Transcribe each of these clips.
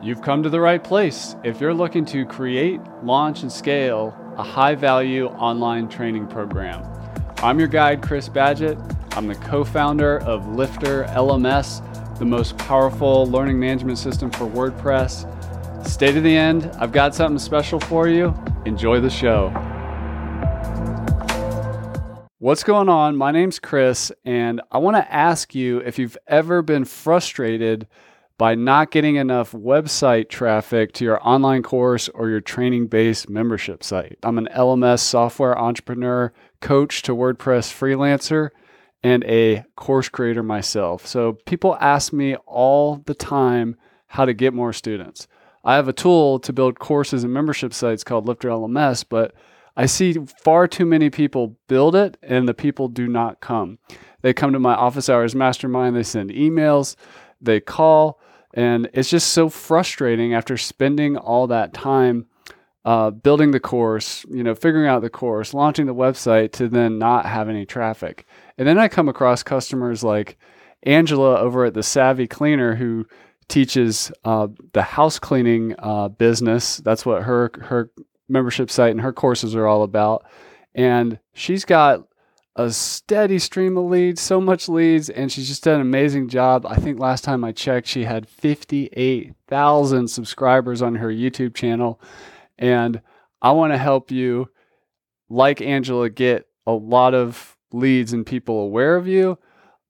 You've come to the right place if you're looking to create, launch, and scale a high value online training program. I'm your guide, Chris Badgett. I'm the co founder of Lifter LMS, the most powerful learning management system for WordPress. Stay to the end. I've got something special for you. Enjoy the show. What's going on? My name's Chris, and I want to ask you if you've ever been frustrated by not getting enough website traffic to your online course or your training based membership site. I'm an LMS software entrepreneur, coach to WordPress freelancer, and a course creator myself. So people ask me all the time how to get more students. I have a tool to build courses and membership sites called Lifter LMS, but I see far too many people build it and the people do not come. They come to my office hours mastermind, they send emails, they call, and it's just so frustrating after spending all that time uh, building the course, you know, figuring out the course, launching the website to then not have any traffic. And then I come across customers like Angela over at the Savvy Cleaner who teaches uh, the house cleaning uh, business. That's what her her membership site and her courses are all about. And she's got a steady stream of leads, so much leads, and she's just done an amazing job. I think last time I checked, she had 58,000 subscribers on her YouTube channel. And I want to help you, like Angela, get a lot of leads and people aware of you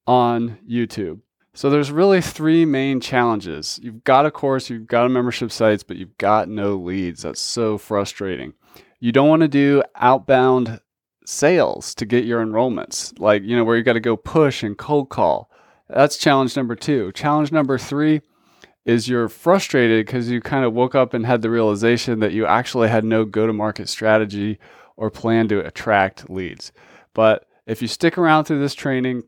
on YouTube. So there's really three main challenges. You've got a course, you've got a membership sites, but you've got no leads. That's so frustrating. You don't want to do outbound sales to get your enrollments, like, you know, where you got to go push and cold call. That's challenge number two. Challenge number three is you're frustrated because you kind of woke up and had the realization that you actually had no go to market strategy or plan to attract leads. But if you stick around through this training,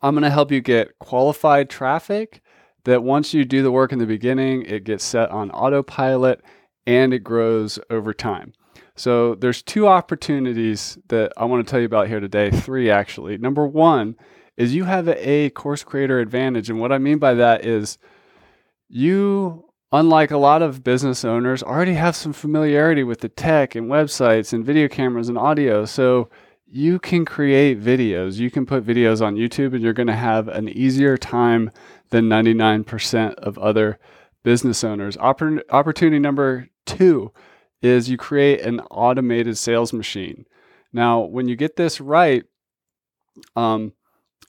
I'm going to help you get qualified traffic that once you do the work in the beginning, it gets set on autopilot and it grows over time. So there's two opportunities that I want to tell you about here today, three actually. Number 1 is you have a course creator advantage and what I mean by that is you unlike a lot of business owners already have some familiarity with the tech and websites and video cameras and audio. So you can create videos. You can put videos on YouTube and you're going to have an easier time than 99% of other business owners. Oppor- opportunity number two is you create an automated sales machine. Now, when you get this right, um,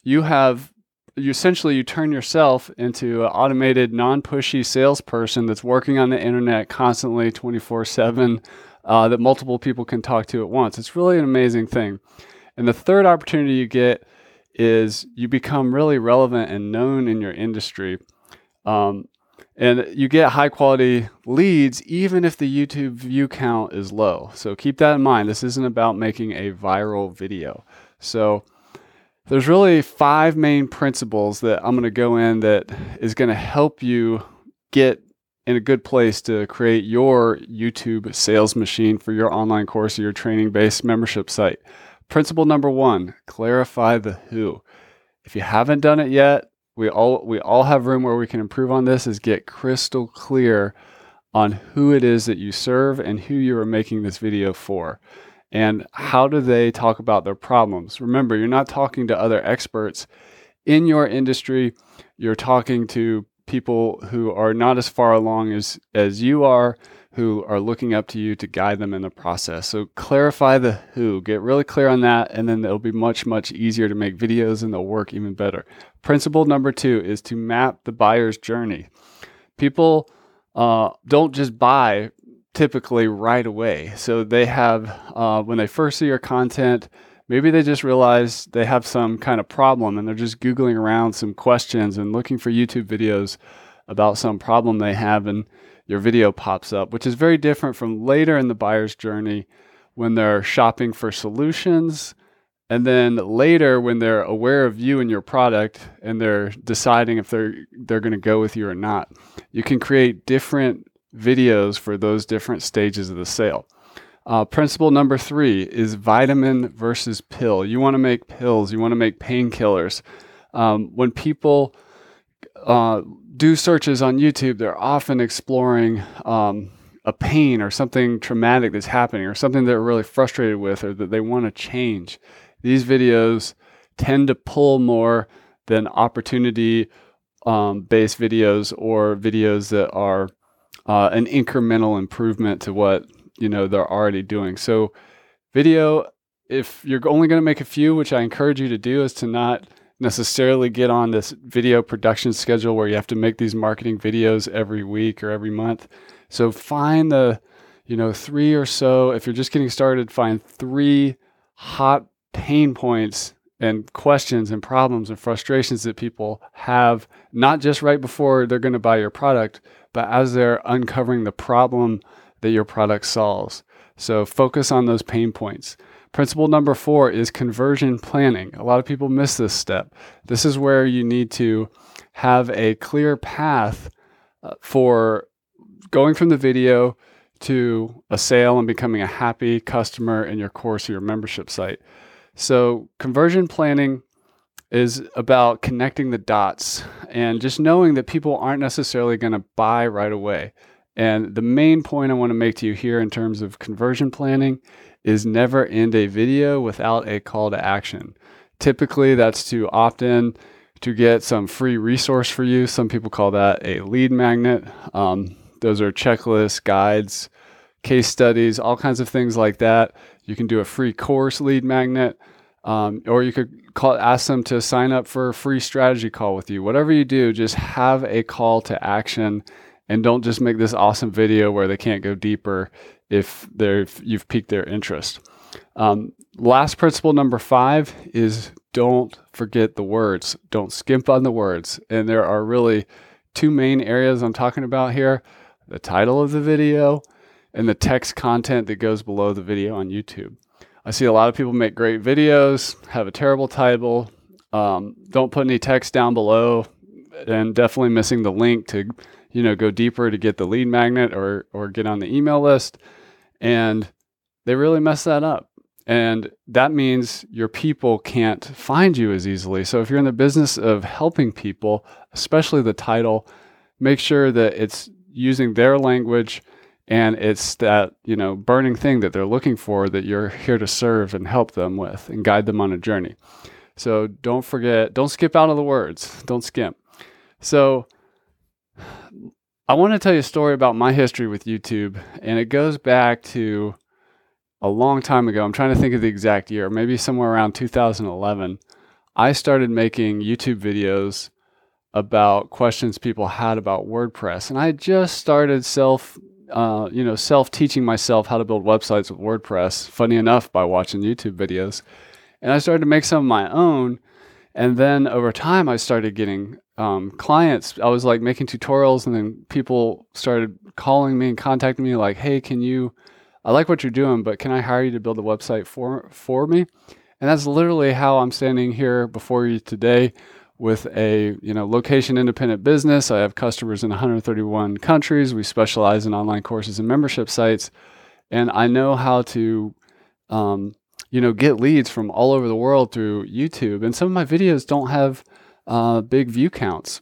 you have you essentially you turn yourself into an automated, non-pushy salesperson that's working on the internet constantly, 24/7, uh, that multiple people can talk to at once. It's really an amazing thing. And the third opportunity you get is you become really relevant and known in your industry. Um, and you get high quality leads even if the YouTube view count is low. So keep that in mind. This isn't about making a viral video. So there's really five main principles that I'm going to go in that is going to help you get in a good place to create your YouTube sales machine for your online course or your training based membership site. Principle number one clarify the who. If you haven't done it yet, we all we all have room where we can improve on this is get crystal clear on who it is that you serve and who you are making this video for. And how do they talk about their problems? Remember you're not talking to other experts. In your industry you're talking to people who are not as far along as as you are who are looking up to you to guide them in the process. So clarify the who, get really clear on that, and then it'll be much, much easier to make videos and they'll work even better. Principle number two is to map the buyer's journey. People uh, don't just buy typically right away. So they have, uh, when they first see your content, maybe they just realize they have some kind of problem and they're just Googling around some questions and looking for YouTube videos about some problem they have. And your video pops up, which is very different from later in the buyer's journey when they're shopping for solutions. And then later, when they're aware of you and your product and they're deciding if they're, they're going to go with you or not, you can create different videos for those different stages of the sale. Uh, principle number three is vitamin versus pill. You want to make pills, you want to make painkillers. Um, when people uh, do searches on YouTube, they're often exploring um, a pain or something traumatic that's happening or something they're really frustrated with or that they want to change. These videos tend to pull more than opportunity um, based videos or videos that are uh, an incremental improvement to what you know they're already doing. So, video, if you're only going to make a few, which I encourage you to do, is to not necessarily get on this video production schedule where you have to make these marketing videos every week or every month. So find the, you know, three or so. If you're just getting started, find three hot pain points and questions and problems and frustrations that people have, not just right before they're going to buy your product, but as they're uncovering the problem that your product solves. So focus on those pain points. Principle number four is conversion planning. A lot of people miss this step. This is where you need to have a clear path uh, for going from the video to a sale and becoming a happy customer in your course or your membership site. So, conversion planning is about connecting the dots and just knowing that people aren't necessarily going to buy right away. And the main point I want to make to you here in terms of conversion planning is never end a video without a call to action. Typically, that's to opt in to get some free resource for you. Some people call that a lead magnet. Um, those are checklists, guides, case studies, all kinds of things like that. You can do a free course lead magnet, um, or you could call, ask them to sign up for a free strategy call with you. Whatever you do, just have a call to action, and don't just make this awesome video where they can't go deeper if they're you've piqued their interest. Um, last principle number five is don't forget the words. Don't skimp on the words. And there are really two main areas I'm talking about here: the title of the video and the text content that goes below the video on YouTube. I see a lot of people make great videos, have a terrible title, um, don't put any text down below, and definitely missing the link to, you know, go deeper to get the lead magnet or or get on the email list, and they really mess that up. And that means your people can't find you as easily. So if you're in the business of helping people, especially the title, make sure that it's using their language and it's that you know burning thing that they're looking for that you're here to serve and help them with and guide them on a journey so don't forget don't skip out of the words don't skimp so i want to tell you a story about my history with youtube and it goes back to a long time ago i'm trying to think of the exact year maybe somewhere around 2011 i started making youtube videos about questions people had about wordpress and i just started self uh, you know, self teaching myself how to build websites with WordPress, funny enough, by watching YouTube videos. And I started to make some of my own. And then over time, I started getting um, clients. I was like making tutorials, and then people started calling me and contacting me, like, hey, can you? I like what you're doing, but can I hire you to build a website for for me? And that's literally how I'm standing here before you today with a you know location independent business. I have customers in 131 countries. We specialize in online courses and membership sites, and I know how to um, you know get leads from all over the world through YouTube. And some of my videos don't have uh, big view counts.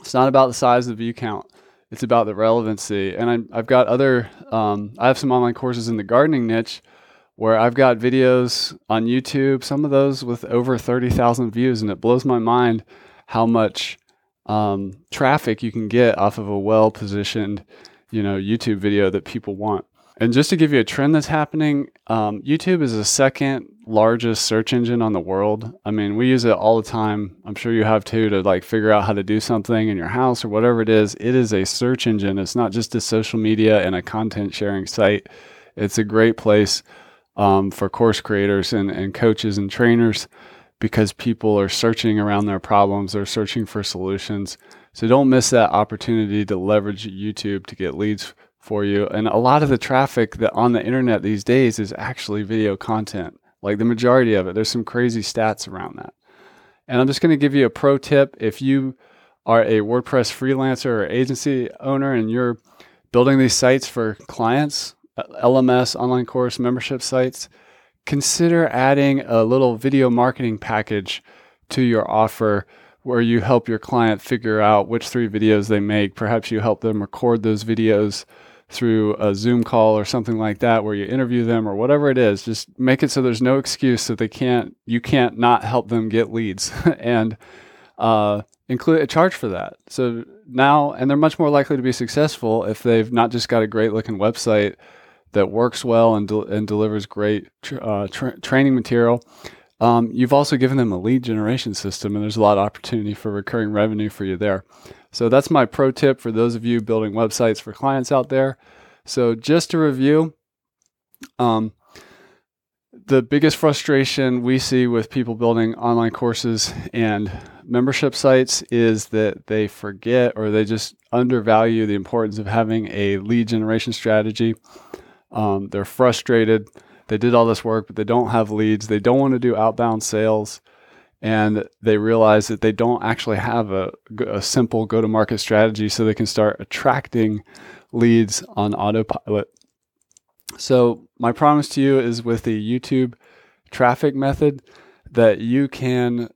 It's not about the size of the view count. It's about the relevancy. And I, have got other. Um, I have some online courses in the gardening niche where I've got videos on YouTube, some of those with over 30,000 views, and it blows my mind how much um, traffic you can get off of a well positioned, you know, YouTube video that people want. And just to give you a trend that's happening, um, YouTube is the second largest search engine on the world. I mean, we use it all the time. I'm sure you have too to like figure out how to do something in your house or whatever it is. It is a search engine. It's not just a social media and a content sharing site. It's a great place um, for course creators and, and coaches and trainers because people are searching around their problems, they're searching for solutions. So don't miss that opportunity to leverage YouTube to get leads for you. And a lot of the traffic that on the internet these days is actually video content. Like the majority of it. There's some crazy stats around that. And I'm just going to give you a pro tip if you are a WordPress freelancer or agency owner and you're building these sites for clients, uh, LMS, online course membership sites, consider adding a little video marketing package to your offer where you help your client figure out which three videos they make. Perhaps you help them record those videos through a Zoom call or something like that where you interview them or whatever it is. Just make it so there's no excuse that they can't you can't not help them get leads and uh, include a charge for that. So now and they're much more likely to be successful if they've not just got a great looking website that works well and, and delivers great uh, tra- training material. Um, you've also given them a lead generation system, and there's a lot of opportunity for recurring revenue for you there. So that's my pro tip for those of you building websites for clients out there. So just to review, um, the biggest frustration we see with people building online courses and membership sites is that they forget or they just undervalue the importance of having a lead generation strategy. Um, they're frustrated. They did all this work, but they don't have leads. They don't want to do outbound sales and they realize that they don't actually have a, a simple go to market strategy so they can start attracting leads on autopilot. So, my promise to you is with the YouTube traffic method that you can,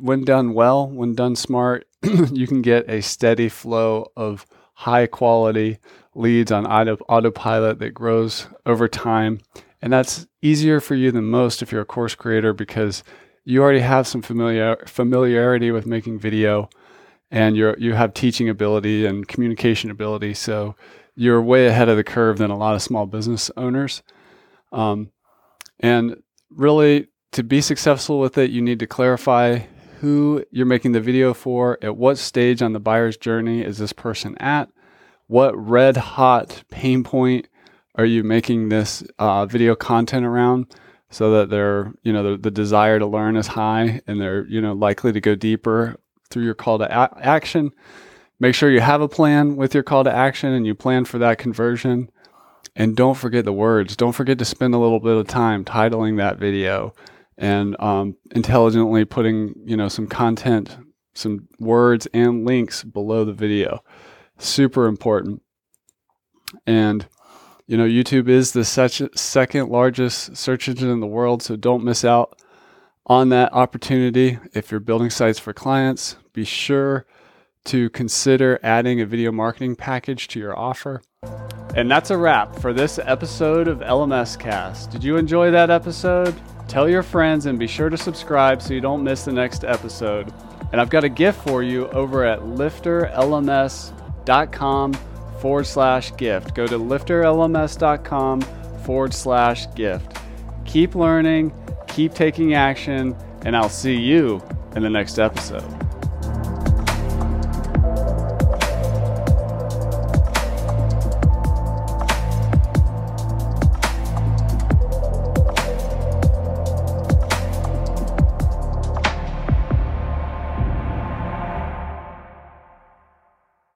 when done well, when done smart, you can get a steady flow of high quality leads on auto, autopilot that grows over time. And that's easier for you than most if you're a course creator because you already have some familiar familiarity with making video and you're you have teaching ability and communication ability. So you're way ahead of the curve than a lot of small business owners. Um, and really to be successful with it you need to clarify who you're making the video for at what stage on the buyer's journey is this person at what red hot pain point are you making this uh, video content around so that they're you know the, the desire to learn is high and they're you know likely to go deeper through your call to a- action. Make sure you have a plan with your call to action and you plan for that conversion. And don't forget the words. Don't forget to spend a little bit of time titling that video and um, intelligently putting you know some content some words and links below the video. Super important. And you know, YouTube is the such second largest search engine in the world, so don't miss out on that opportunity. If you're building sites for clients, be sure to consider adding a video marketing package to your offer. And that's a wrap for this episode of LMS Cast. Did you enjoy that episode? Tell your friends and be sure to subscribe so you don't miss the next episode. And I've got a gift for you over at lifterlms.com forward slash gift. Go to lifterlms.com forward slash gift. Keep learning, keep taking action, and I'll see you in the next episode.